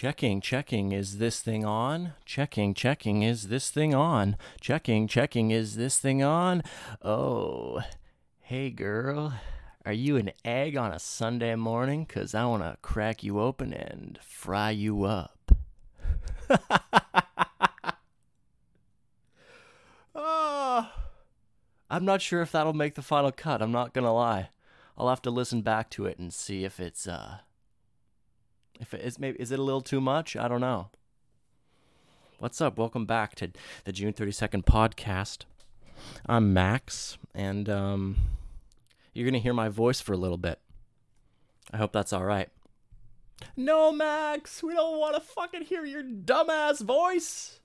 Checking, checking, is this thing on? Checking, checking, is this thing on? Checking, checking, is this thing on? Oh, hey girl, are you an egg on a Sunday morning? Cause I wanna crack you open and fry you up. oh, I'm not sure if that'll make the final cut, I'm not gonna lie. I'll have to listen back to it and see if it's, uh, if it is maybe is it a little too much? I don't know. What's up? Welcome back to the June 32nd podcast. I'm Max, and um, you're gonna hear my voice for a little bit. I hope that's all right. No, Max, we don't want to fucking hear your dumbass voice.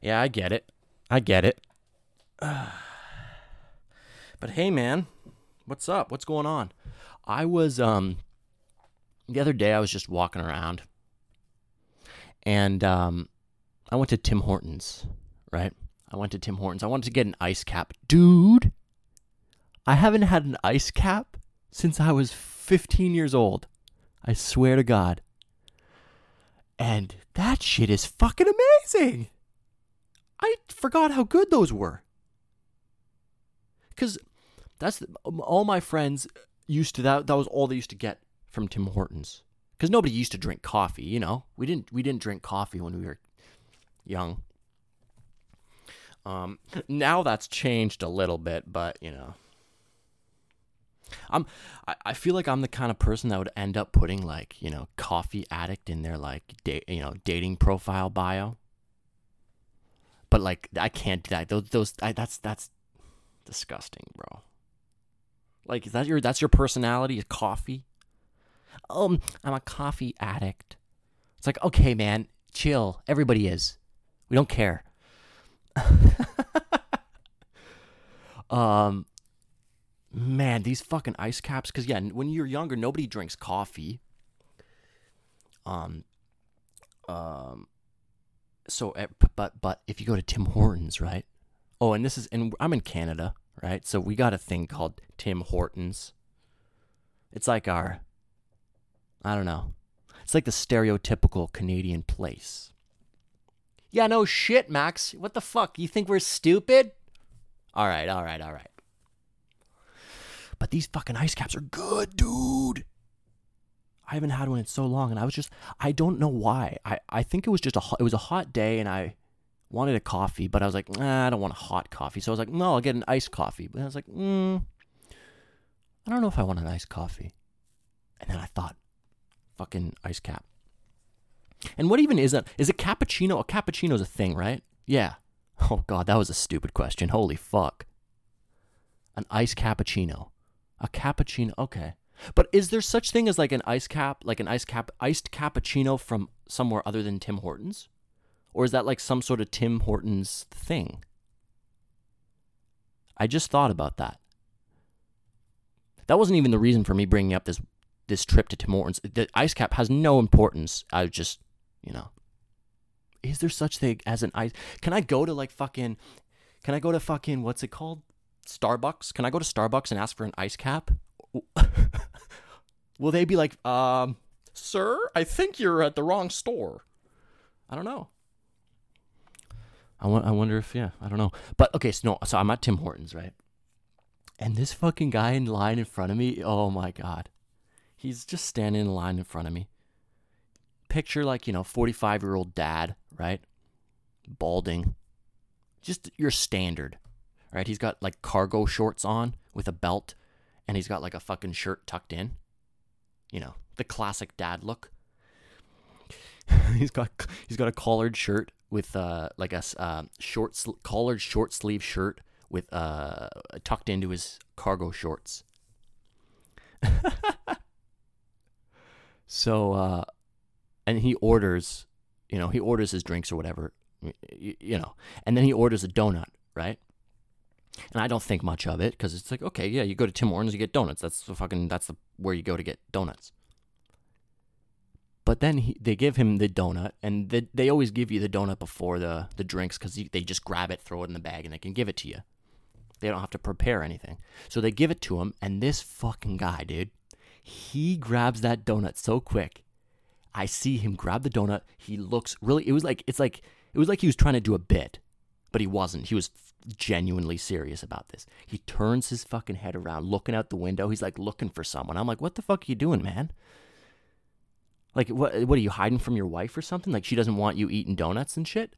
Yeah, I get it. I get it. but hey, man, what's up? What's going on? I was um the other day I was just walking around and um, I went to Tim Hortons, right? I went to Tim Hortons. I wanted to get an ice cap. Dude, I haven't had an ice cap since I was 15 years old. I swear to God. And that shit is fucking amazing. I forgot how good those were. Cuz that's all my friends used to that that was all they used to get from Tim Hortons because nobody used to drink coffee. You know, we didn't we didn't drink coffee when we were young. Um, now that's changed a little bit, but you know, I'm I, I feel like I'm the kind of person that would end up putting like you know coffee addict in their like da- you know dating profile bio. But like I can't do that. Those those I, that's that's disgusting, bro. Like is that your that's your personality? Coffee? Um, I'm a coffee addict. It's like, okay, man, chill. Everybody is. We don't care. um, man, these fucking ice caps. Because yeah, when you're younger, nobody drinks coffee. Um, um, so eh, but but if you go to Tim Hortons, right? Oh, and this is and I'm in Canada, right? So we got a thing called Tim Hortons. It's like our I don't know. It's like the stereotypical Canadian place. Yeah, no shit, Max. What the fuck? You think we're stupid? All right, all right, all right. But these fucking ice caps are good, dude. I haven't had one in so long, and I was just, I don't know why. I, I think it was just a, it was a hot day, and I wanted a coffee, but I was like, nah, I don't want a hot coffee. So I was like, no, I'll get an iced coffee. But I was like, mm, I don't know if I want an iced coffee. And then I thought, fucking ice cap. And what even is that? Is a cappuccino? A cappuccino is a thing, right? Yeah. Oh god, that was a stupid question. Holy fuck. An ice cappuccino. A cappuccino. Okay. But is there such thing as like an ice cap, like an ice cap iced cappuccino from somewhere other than Tim Hortons? Or is that like some sort of Tim Hortons thing? I just thought about that. That wasn't even the reason for me bringing up this this trip to Tim Hortons. The ice cap has no importance. I just, you know, is there such thing as an ice? Can I go to like fucking? Can I go to fucking what's it called? Starbucks? Can I go to Starbucks and ask for an ice cap? Will they be like, um, sir, I think you're at the wrong store. I don't know. I, want, I wonder if yeah, I don't know. But okay, so no, so I'm at Tim Hortons, right? And this fucking guy in line in front of me, oh my god. He's just standing in line in front of me. Picture like, you know, 45 year old dad, right? Balding. Just your standard, right? He's got like cargo shorts on with a belt and he's got like a fucking shirt tucked in. You know, the classic dad look. he's got he's got a collared shirt with uh like a uh, short collared short sleeve shirt with uh tucked into his cargo shorts. So, uh, and he orders, you know, he orders his drinks or whatever, you, you know, and then he orders a donut, right? And I don't think much of it because it's like, okay, yeah, you go to Tim Hortons, you get donuts. That's the fucking, that's the where you go to get donuts. But then he, they give him the donut, and they, they always give you the donut before the, the drinks because they just grab it, throw it in the bag, and they can give it to you. They don't have to prepare anything. So they give it to him, and this fucking guy, dude, he grabs that donut so quick. I see him grab the donut. He looks really. It was like it's like it was like he was trying to do a bit, but he wasn't. He was genuinely serious about this. He turns his fucking head around, looking out the window. He's like looking for someone. I'm like, what the fuck are you doing, man? Like, what? What are you hiding from your wife or something? Like, she doesn't want you eating donuts and shit.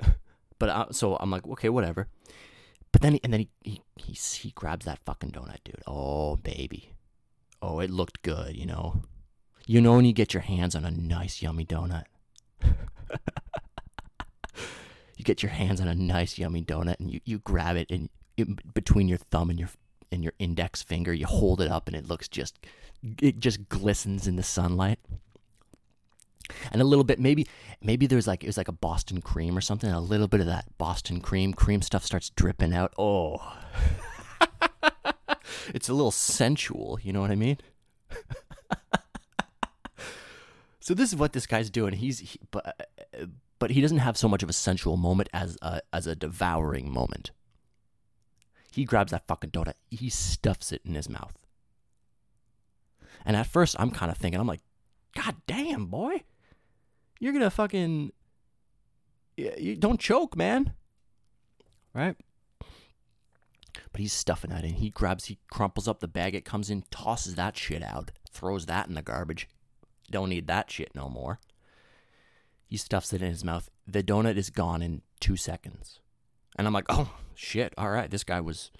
but I, so I'm like, okay, whatever. But then, he, and then he, he he he grabs that fucking donut, dude. Oh baby, oh it looked good, you know. You know when you get your hands on a nice yummy donut. you get your hands on a nice yummy donut and you, you grab it and it, between your thumb and your and your index finger you hold it up and it looks just it just glistens in the sunlight and a little bit maybe maybe there's like it was like a boston cream or something a little bit of that boston cream cream stuff starts dripping out oh it's a little sensual you know what i mean? So this is what this guy's doing. He's he, but uh, but he doesn't have so much of a sensual moment as a, as a devouring moment. He grabs that fucking donut. He stuffs it in his mouth. And at first i'm kind of thinking i'm like god damn boy. You're gonna fucking you don't choke, man. Right? But he's stuffing that in. He grabs, he crumples up the bag. It comes in, tosses that shit out, throws that in the garbage. Don't need that shit no more. He stuffs it in his mouth. The donut is gone in two seconds. And I'm like, oh shit, all right, this guy was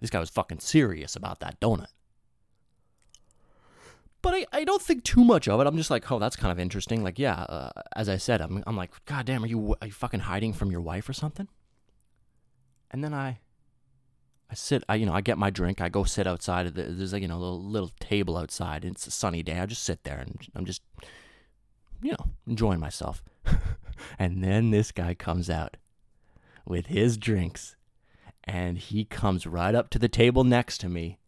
this guy was fucking serious about that donut but I, I don't think too much of it. I'm just like, oh, that's kind of interesting. Like, yeah, uh, as I said, I'm, I'm like, God damn, are you, are you fucking hiding from your wife or something? And then I, I sit, I, you know, I get my drink. I go sit outside. The, there's like, you know, a little, little table outside. It's a sunny day. I just sit there and I'm just, you know, enjoying myself. and then this guy comes out with his drinks and he comes right up to the table next to me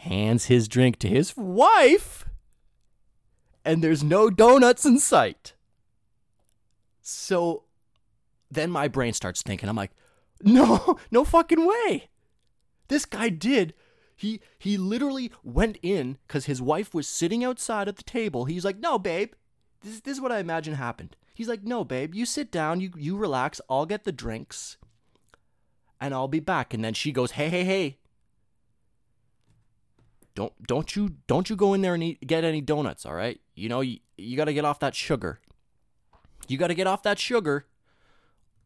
hands his drink to his wife, and there's no donuts in sight. So then my brain starts thinking, I'm like, no, no fucking way. This guy did. He he literally went in because his wife was sitting outside at the table. He's like, no, babe. This, this is what I imagine happened. He's like, no, babe, you sit down, you you relax, I'll get the drinks, and I'll be back. And then she goes, hey, hey, hey, don't don't you don't you go in there and eat, get any donuts, all right? You know you, you got to get off that sugar. You got to get off that sugar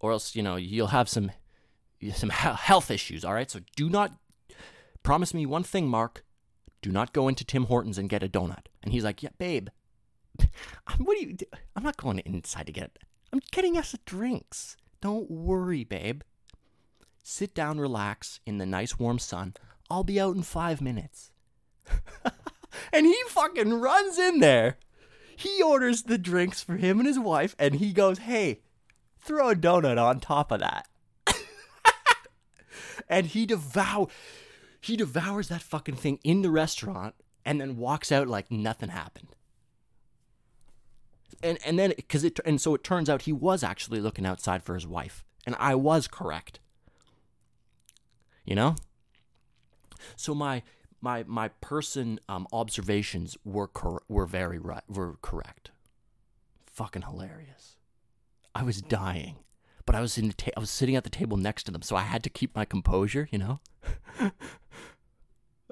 or else, you know, you'll have some some health issues, all right? So do not promise me one thing, Mark. Do not go into Tim Hortons and get a donut. And he's like, "Yeah, babe. what are you I'm not going inside to get I'm getting us drinks. Don't worry, babe. Sit down, relax in the nice warm sun. I'll be out in 5 minutes." and he fucking runs in there. He orders the drinks for him and his wife, and he goes, Hey, throw a donut on top of that. And he devour he devours that fucking thing in the restaurant and then walks out like nothing happened. And and then cuz it and so it turns out he was actually looking outside for his wife and I was correct. You know? So my my my person um, observations were cor- were very right were correct. Fucking hilarious. I was dying, but I was in ta- I was sitting at the table next to them, so I had to keep my composure. You know.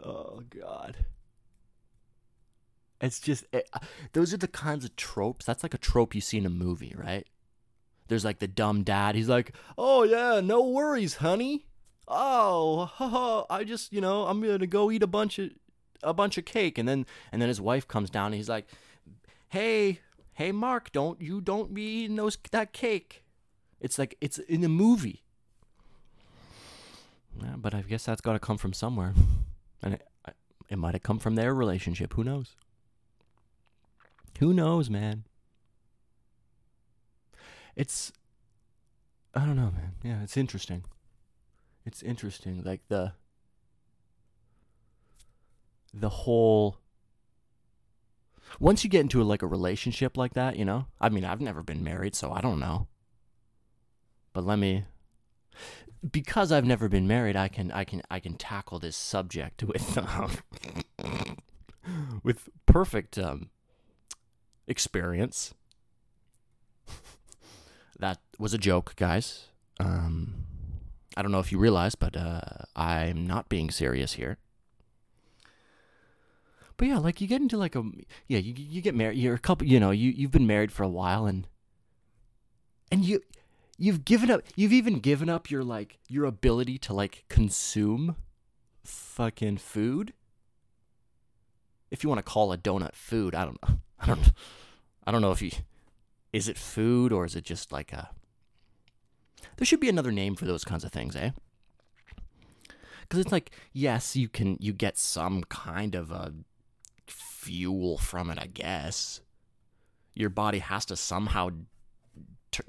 oh God. It's just it, uh, those are the kinds of tropes. That's like a trope you see in a movie, right? There's like the dumb dad. He's like, "Oh yeah, no worries, honey." oh, I just, you know, I'm gonna go eat a bunch of a bunch of cake, and then and then his wife comes down and he's like, hey, hey, Mark, don't you don't be eating those that cake. It's like it's in a movie. Yeah, but I guess that's got to come from somewhere, and it, it might have come from their relationship. Who knows? Who knows, man? It's I don't know, man. Yeah, it's interesting it's interesting like the the whole once you get into a, like a relationship like that you know i mean i've never been married so i don't know but let me because i've never been married i can i can i can tackle this subject with um, with perfect um experience. that was a joke, guys. Um, I don't know if you realize, but uh, I'm not being serious here. But yeah, like you get into like a yeah, you you get married. You're a couple, you know, you you've been married for a while, and and you you've given up. You've even given up your like your ability to like consume fucking food. If you want to call a donut food, I don't know. I don't. I don't know if you. Is it food or is it just like a. There should be another name for those kinds of things, eh? Because it's like, yes, you can. You get some kind of a fuel from it, I guess. Your body has to somehow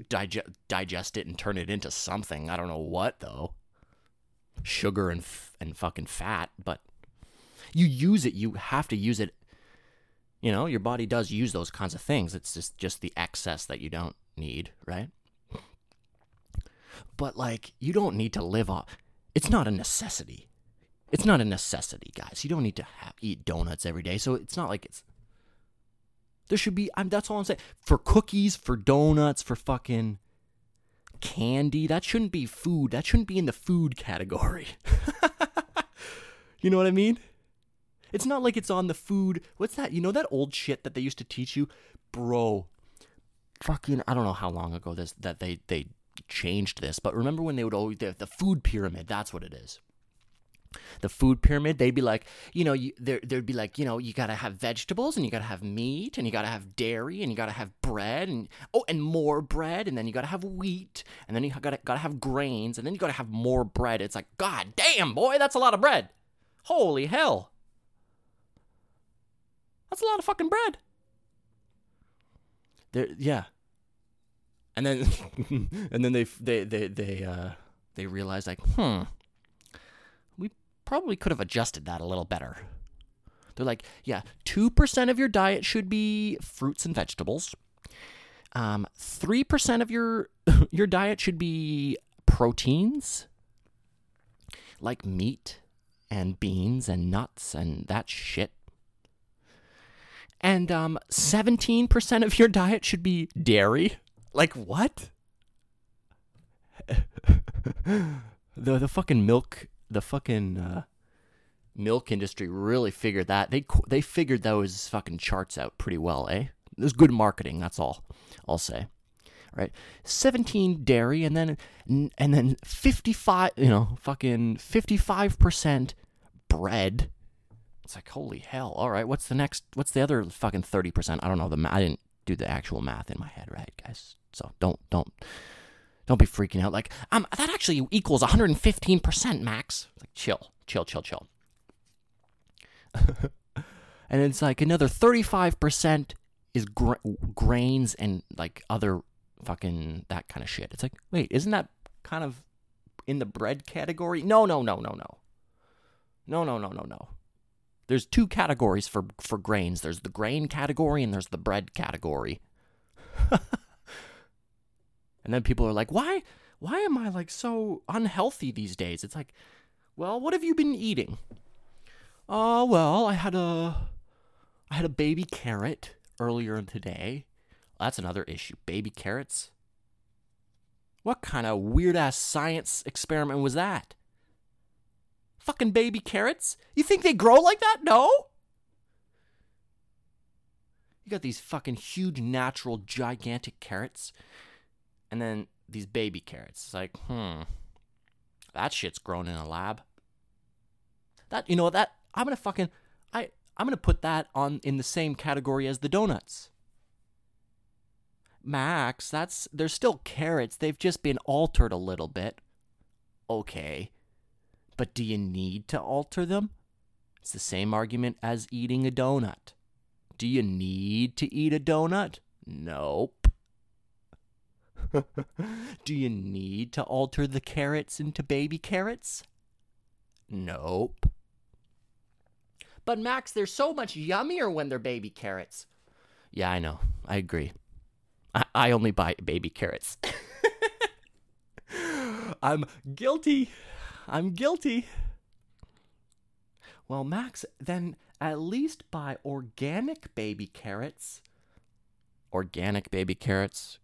digest digest it and turn it into something. I don't know what though. Sugar and f- and fucking fat, but you use it. You have to use it you know, your body does use those kinds of things. It's just just the excess that you don't need, right? But like you don't need to live off it's not a necessity. It's not a necessity, guys. You don't need to have, eat donuts every day. So it's not like it's there should be I'm that's all I'm saying. For cookies, for donuts, for fucking candy, that shouldn't be food. That shouldn't be in the food category. you know what I mean? It's not like it's on the food. What's that? You know that old shit that they used to teach you? Bro. Fucking I don't know how long ago this that they they changed this, but remember when they would always the, the food pyramid, that's what it is. The food pyramid, they'd be like, you know, you, there, there'd be like, you know, you gotta have vegetables and you gotta have meat and you gotta have dairy and you gotta have bread and oh, and more bread and then you gotta have wheat and then you gotta gotta have grains and then you gotta have more bread. It's like, god damn, boy, that's a lot of bread. Holy hell. That's a lot of fucking bread. There, yeah. And then, and then they they they they uh they realize like, hmm, probably could have adjusted that a little better. They're like, yeah, two percent of your diet should be fruits and vegetables. Um, three percent of your your diet should be proteins, like meat and beans and nuts and that shit. And um, 17% of your diet should be dairy. Like, what? the, the fucking milk, the fucking uh, milk industry really figured that. They, they figured those fucking charts out pretty well, eh? Was good marketing, that's all I'll say. Right? 17 dairy and then and then 55, you know, fucking 55% bread it's like holy hell. All right, what's the next? What's the other fucking thirty percent? I don't know. The I didn't do the actual math in my head, right, guys? So don't don't don't be freaking out. Like um, that actually equals one hundred and fifteen percent, Max. Like chill, chill, chill, chill. and it's like another thirty five percent is gra- grains and like other fucking that kind of shit. It's like wait, isn't that kind of in the bread category? No, no, no, no, no. No, no, no, no, no. There's two categories for for grains. There's the grain category and there's the bread category. and then people are like, "Why why am I like so unhealthy these days?" It's like, "Well, what have you been eating?" "Oh, uh, well, I had a I had a baby carrot earlier in today." That's another issue. Baby carrots? What kind of weird ass science experiment was that? Fucking baby carrots? You think they grow like that? No? You got these fucking huge, natural, gigantic carrots, and then these baby carrots. It's like, hmm, that shit's grown in a lab. That you know that I'm gonna fucking I I'm gonna put that on in the same category as the donuts. Max, that's they're still carrots. They've just been altered a little bit. Okay. But do you need to alter them? It's the same argument as eating a donut. Do you need to eat a donut? Nope. do you need to alter the carrots into baby carrots? Nope. But Max, they're so much yummier when they're baby carrots. Yeah, I know. I agree. I, I only buy baby carrots. I'm guilty. I'm guilty. Well, Max, then at least buy organic baby carrots. organic baby carrots.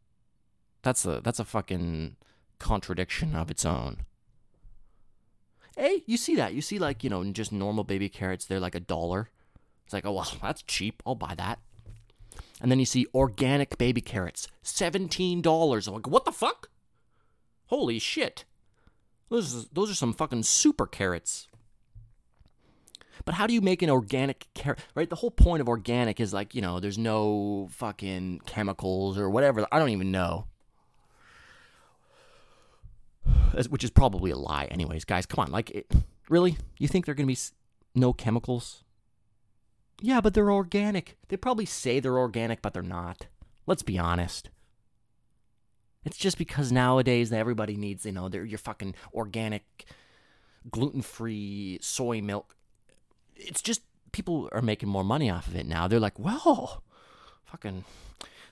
That's a that's a fucking contradiction of its own. Hey, you see that? You see like, you know, just normal baby carrots, they're like a dollar. It's like, oh well, that's cheap. I'll buy that. And then you see organic baby carrots, $17. I'm like, what the fuck? Holy shit. Those, those are some fucking super carrots. But how do you make an organic carrot? Right? The whole point of organic is like, you know, there's no fucking chemicals or whatever. I don't even know. Which is probably a lie, anyways. Guys, come on. Like, it, really? You think going to be no chemicals? Yeah, but they're organic. They probably say they're organic, but they're not. Let's be honest. It's just because nowadays everybody needs, you know, they're your fucking organic, gluten free soy milk. It's just people are making more money off of it now. They're like, well, fucking,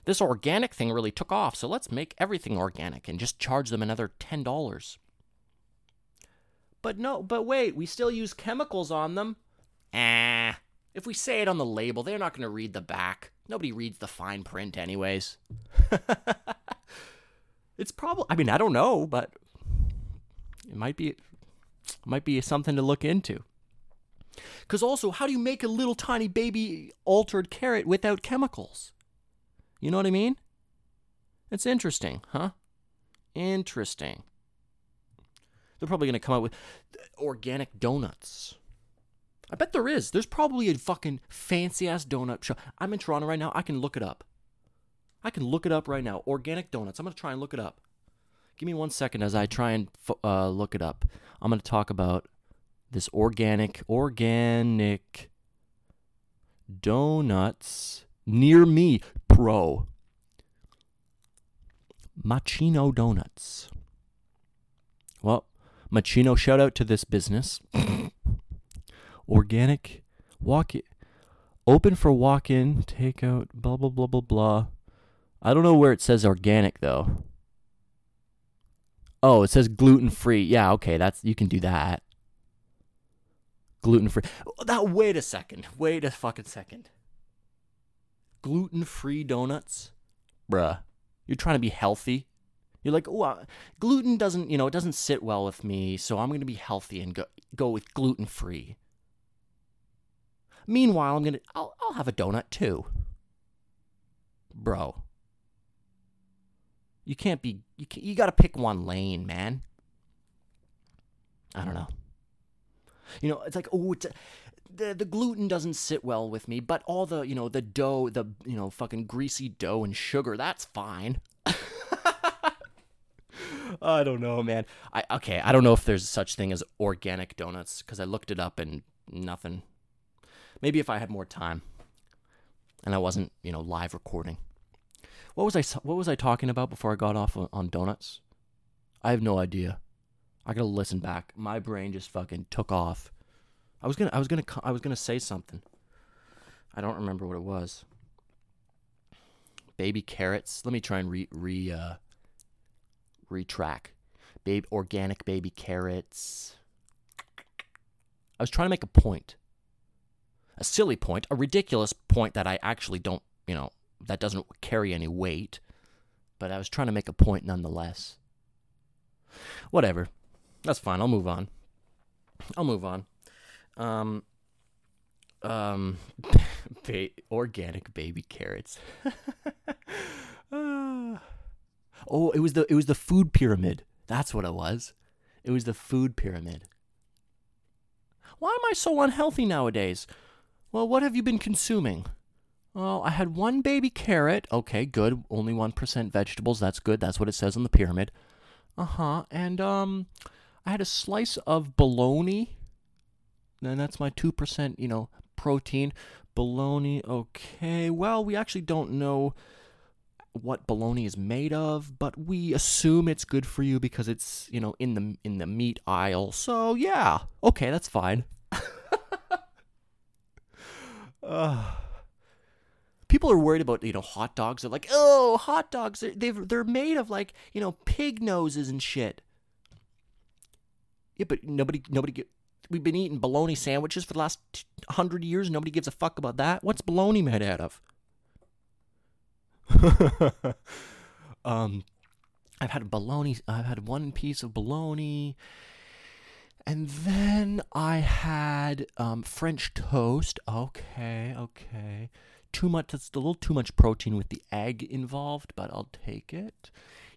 this organic thing really took off, so let's make everything organic and just charge them another $10. But no, but wait, we still use chemicals on them. Ah. If we say it on the label, they're not going to read the back. Nobody reads the fine print, anyways. it's probably, I mean, I don't know, but it might be, might be something to look into. Because also, how do you make a little tiny baby altered carrot without chemicals? You know what I mean? It's interesting, huh? Interesting. They're probably going to come out with organic donuts. I bet there is. There's probably a fucking fancy ass donut shop. I'm in Toronto right now. I can look it up. I can look it up right now. Organic donuts. I'm going to try and look it up. Give me one second as I try and uh, look it up. I'm going to talk about this organic, organic donuts near me, pro. Machino Donuts. Well, Machino, shout out to this business. organic walk in, open for walk in, takeout, blah blah blah blah blah. I don't know where it says organic though. Oh, it says gluten free. Yeah, okay, that's you can do that. Gluten free. Oh, that wait a second. Wait a fucking second. Gluten free donuts? Bruh. You're trying to be healthy. You're like, oh, uh, gluten doesn't, you know, it doesn't sit well with me, so I'm going to be healthy and go go with gluten free. Meanwhile, I'm gonna I'll I'll have a donut too. Bro. You can't be you can, you got to pick one lane, man. I don't know. You know, it's like oh, it's a, the the gluten doesn't sit well with me, but all the you know the dough, the you know fucking greasy dough and sugar, that's fine. I don't know, man. I okay, I don't know if there's such thing as organic donuts because I looked it up and nothing. Maybe if I had more time and I wasn't, you know, live recording. What was I what was I talking about before I got off on, donuts? I have no idea. I got to listen back. My brain just fucking took off. I was to I was to I was to say something. I don't remember what it was. Baby carrots. Let me try and re re uh retrack. Baby organic baby carrots. I was trying to make a point a silly point, a ridiculous point that I actually don't, you know, that doesn't carry any weight. But I was trying to make a point nonetheless. Whatever. That's fine. I'll move on. I'll move on. Um, um, ba- organic baby carrots. uh, oh, it was the it was the food pyramid. That's what it was. It was the food pyramid. Why am I so unhealthy nowadays? Well, what have you been consuming? Well, I had one baby carrot. Okay, good. Only 1% vegetables. That's good. That's what it says on the pyramid. Uh huh. And, um, I had a slice of bologna. And that's my 2%, you know, protein. Bologna. Okay. Well, we actually don't know what bologna is made of, but we assume it's good for you because it's, you know, in the in the meat aisle. So, yeah. Okay, that's fine. Uh, people are worried about you know hot dogs. They're like, oh, hot dogs. They're they've, they're made of like you know pig noses and shit. Yeah, but nobody nobody get. We've been eating bologna sandwiches for the last hundred years. Nobody gives a fuck about that. What's bologna made out of? um, I've had bologna. I've had one piece of bologna, and then I had um, French toast. Okay, okay. Too much. That's a little too much protein with the egg involved, but I'll take it.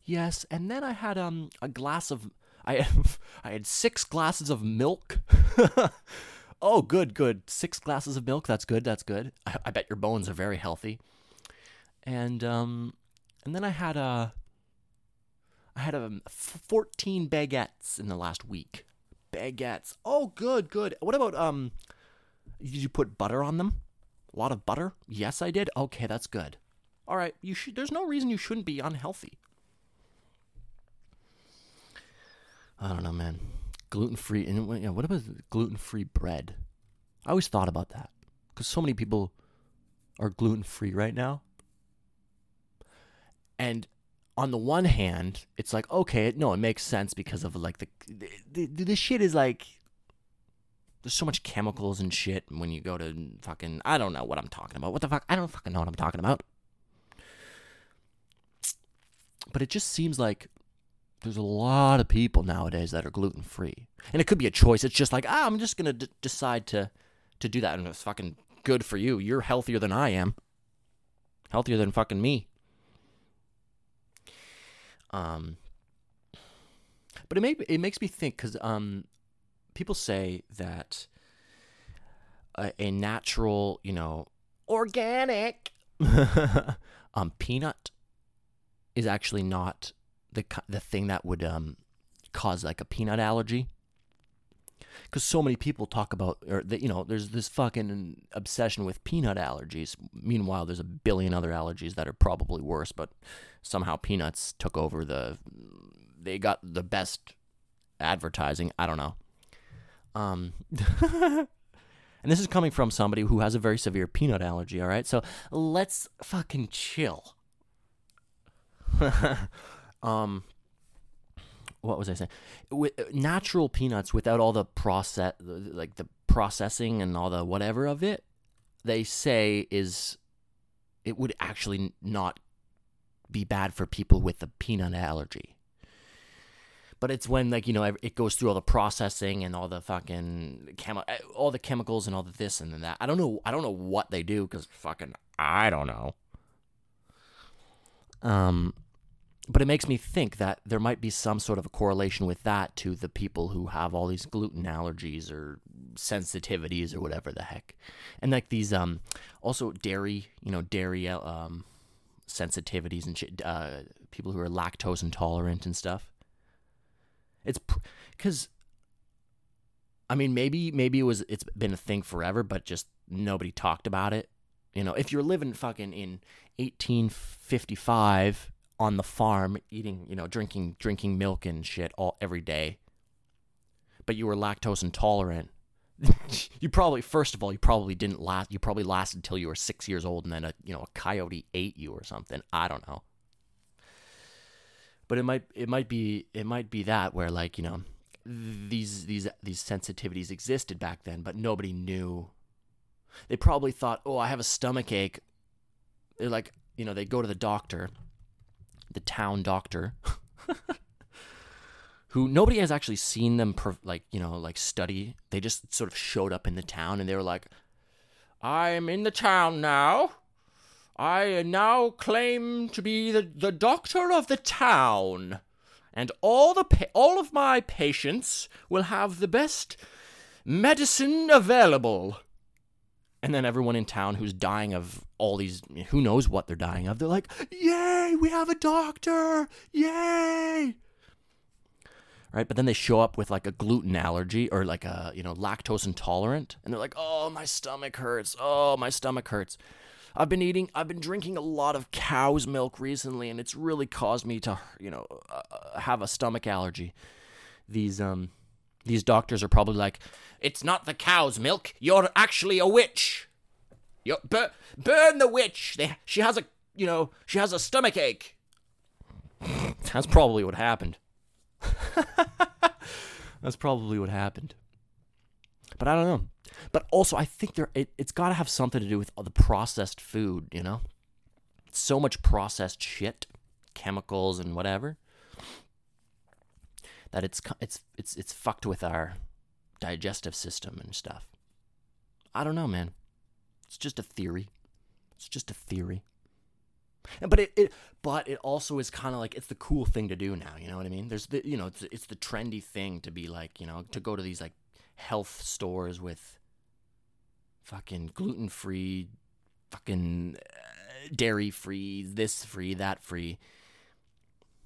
Yes, and then I had um a glass of. I I had six glasses of milk. oh, good, good. Six glasses of milk. That's good. That's good. I, I bet your bones are very healthy. And um, and then I had a. I had a 14 baguettes in the last week. Baguettes. Oh, good, good. What about um? Did you put butter on them? A lot of butter? Yes, I did. Okay, that's good. All right, you should. There's no reason you shouldn't be unhealthy. I don't know, man. Gluten free. And you know, what about gluten free bread? I always thought about that because so many people are gluten free right now. And on the one hand, it's like okay, no, it makes sense because of like the the, the, the shit is like there's so much chemicals and shit when you go to fucking I don't know what I'm talking about. What the fuck? I don't fucking know what I'm talking about. But it just seems like there's a lot of people nowadays that are gluten free, and it could be a choice. It's just like ah, I'm just gonna d- decide to to do that, and it's fucking good for you. You're healthier than I am, healthier than fucking me. Um, but it may it makes me think because um, people say that a, a natural, you know, organic um peanut is actually not the the thing that would um cause like a peanut allergy. Because so many people talk about or that you know there's this fucking obsession with peanut allergies. Meanwhile there's a billion other allergies that are probably worse but somehow peanuts took over the they got the best advertising. I don't know. Um and this is coming from somebody who has a very severe peanut allergy all right? So let's fucking chill um what was I saying? With uh, natural peanuts without all the process, like the processing and all the whatever of it, they say is it would actually not be bad for people with a peanut allergy. But it's when like you know it goes through all the processing and all the fucking chemi- uh, all the chemicals and all the this and then that. I don't know. I don't know what they do because fucking I don't know. Um, but it makes me think that there might be some sort of a correlation with that to the people who have all these gluten allergies or sensitivities or whatever the heck. And like these um also dairy you know dairy uh, um sensitivities and shit uh people who are lactose intolerant and stuff. It's because i mean maybe maybe it was it's been a thing forever but just nobody talked about it. You know if you're living fucking in 1855 on the farm eating, you know, drinking drinking milk and shit all every day. But you were lactose intolerant. you probably first of all, you probably didn't last you probably lasted until you were 6 years old and then a, you know, a coyote ate you or something. I don't know. But it might it might be it might be that where like, you know, these these these sensitivities existed back then, but nobody knew. They probably thought, "Oh, I have a stomach ache." They're like, you know, they go to the doctor the town doctor, who nobody has actually seen them, like, you know, like study. They just sort of showed up in the town and they were like, I'm in the town now. I now claim to be the, the doctor of the town. And all the pa- all of my patients will have the best medicine available. And then everyone in town who's dying of all these, who knows what they're dying of, they're like, Yay, we have a doctor! Yay! Right? But then they show up with like a gluten allergy or like a, you know, lactose intolerant. And they're like, Oh, my stomach hurts. Oh, my stomach hurts. I've been eating, I've been drinking a lot of cow's milk recently, and it's really caused me to, you know, uh, have a stomach allergy. These, um, these doctors are probably like, it's not the cow's milk. You're actually a witch. You bur- burn the witch. They, she has a, you know, she has a stomach ache. That's probably what happened. That's probably what happened. But I don't know. But also, I think there it, it's got to have something to do with the processed food. You know, so much processed shit, chemicals and whatever, that it's it's it's it's fucked with our digestive system and stuff. I don't know, man. It's just a theory. It's just a theory. But it, it but it also is kind of like it's the cool thing to do now. You know what I mean? There's the you know it's it's the trendy thing to be like you know to go to these like health stores with fucking gluten free, fucking uh, dairy free, this free, that free.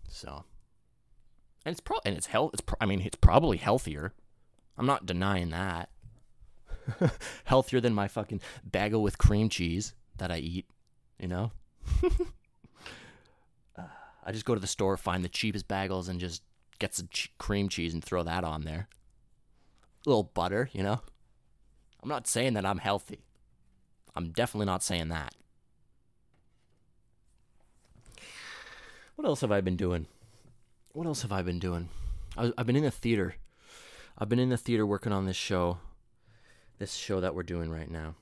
So, and it's pro and it's health. It's pro- I mean it's probably healthier. I'm not denying that. healthier than my fucking bagel with cream cheese that I eat. You know. Uh, I just go to the store, find the cheapest bagels, and just get some cream cheese and throw that on there. A little butter, you know. I'm not saying that I'm healthy. I'm definitely not saying that. What else have I been doing? What else have I been doing? I, have been in the theater. I've been in the theater working on this show, this show that we're doing right now,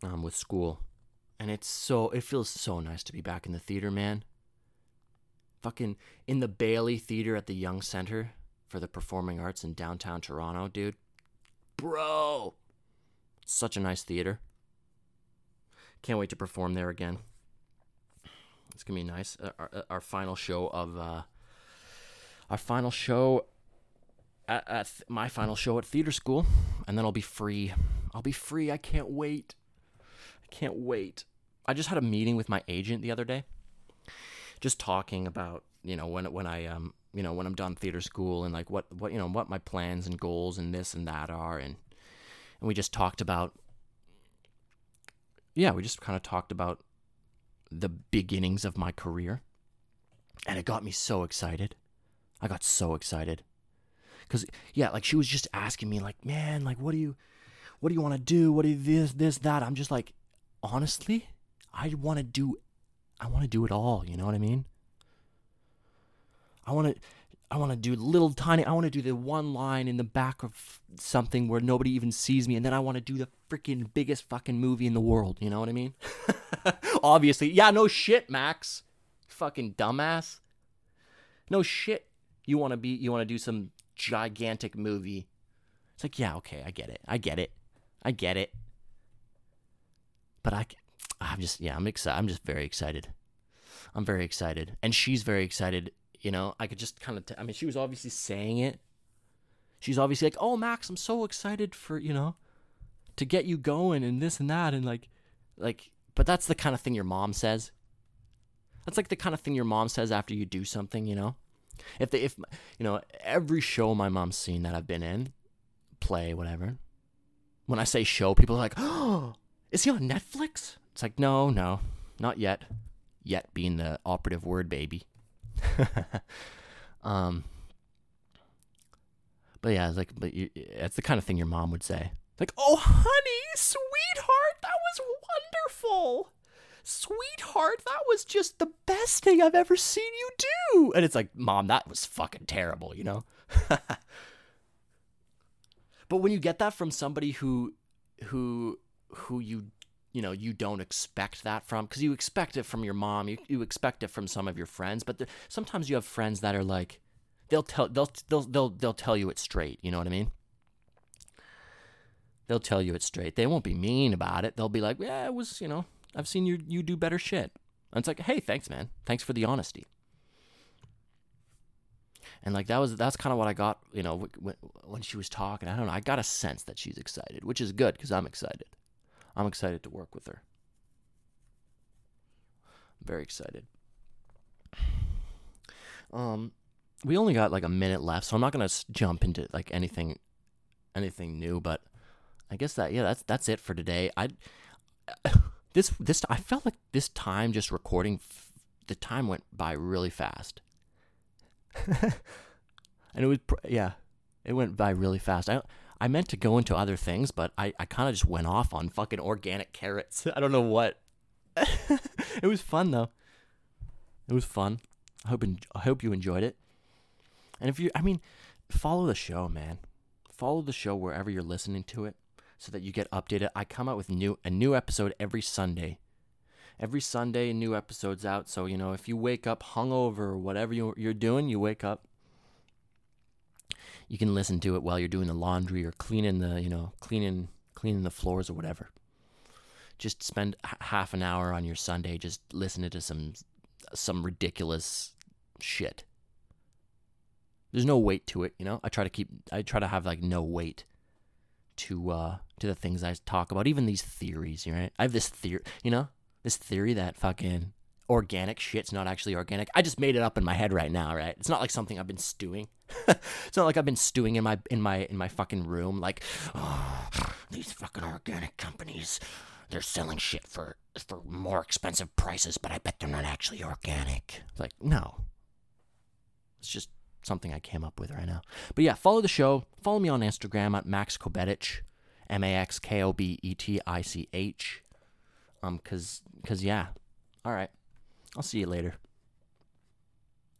um, with school, and it's so it feels so nice to be back in the theater, man. Fucking in the Baillie Theater at the Young Center for the Performing Arts in downtown Toronto, dude. Bro, such a nice theater. Can't wait to perform there again. It's gonna be nice. Our, our final show of uh, our final show at, at th- my final show at theater school, and then I'll be free. I'll be free. I can't wait. I can't wait. I just had a meeting with my agent the other day, just talking about you know when when I um you know when I'm done theater school and like what what you know what my plans and goals and this and that are and and we just talked about yeah we just kind of talked about the beginnings of my career and it got me so excited I got so excited. Because yeah like she was just asking me like man like what do you what do you want to do? What do you this this that? I'm just like honestly i want to do i want to do it all you know what i mean? I want to i want to do little tiny i want to do the one line in the back of something where nobody even sees me and then i want to do the freaking biggest fucking movie in the world you know what i mean? Obviously yeah no shit max. Fucking dumbass. No shit you want to be you want to do some gigantic movie. It's like, yeah, okay, I get it. I get it. I get it. But I, I'm just, yeah, I'm excited. I'm just very excited. I'm very excited. And she's very excited. You know, I could just kind of, t- I mean, she was obviously saying it. She's obviously like, oh, Max, I'm so excited for, you know, to get you going and this and that. And like, like, but that's the kind of thing your mom says. That's like the kind of thing your mom says after you do something, you know? If they, if you know, every show my mom's seen that I've been in, play, whatever. When I say show, people are like, "Oh, is he on Netflix?" It's like, no, no, not yet. Yet being the operative word, baby. um, but yeah, it's like, but you, it's the kind of thing your mom would say. Like, oh, honey, sweetheart, that was wonderful sweetheart, that was just the best thing I've ever seen you do. And it's like, mom, that was fucking terrible, you know? but when you get that from somebody who, who, who you, you know, you don't expect that from, because you expect it from your mom, you, you expect it from some of your friends, but the, sometimes you have friends that are like, they'll tell, they'll, they'll, they'll, they'll tell you it straight, you know what I mean? They'll tell you it straight. They won't be mean about it. They'll be like, yeah, it was, you know, I've seen you you do better shit. And it's like, hey, thanks, man. Thanks for the honesty. And like that was that's kind of what I got, you know, when, when she was talking. I don't know. I got a sense that she's excited, which is good because I'm excited. I'm excited to work with her. Very excited. Um, we only got like a minute left, so I'm not gonna jump into like anything, anything new. But I guess that yeah, that's that's it for today. I this this I felt like this time just recording the time went by really fast. and it was yeah, it went by really fast. I I meant to go into other things, but I I kind of just went off on fucking organic carrots. I don't know what. it was fun though. It was fun. I hope I hope you enjoyed it. And if you I mean, follow the show, man. Follow the show wherever you're listening to it so that you get updated. I come out with new a new episode every Sunday. every Sunday, new episodes out. So you know, if you wake up hungover or whatever you, you're doing, you wake up. You can listen to it while you're doing the laundry or cleaning the, you know, cleaning cleaning the floors or whatever. Just spend h- half an hour on your Sunday just listening to some some ridiculous shit. There's no weight to it, you know. I try to keep I try to have like no weight to uh to the things I talk about, even these theories, right? I have this theory, you know, this theory that fucking organic shit's not actually organic. I just made it up in my head right now, right? It's not like something I've been stewing. it's not like I've been stewing in my in my in my fucking room like oh, these fucking organic companies they're selling shit for for more expensive prices, but I bet they're not actually organic. It's like, no. It's just something I came up with right now. But yeah, follow the show. Follow me on Instagram at Max Kobetich, M A X K O B E T I C H. Um, cause, cause yeah. All right. I'll see you later.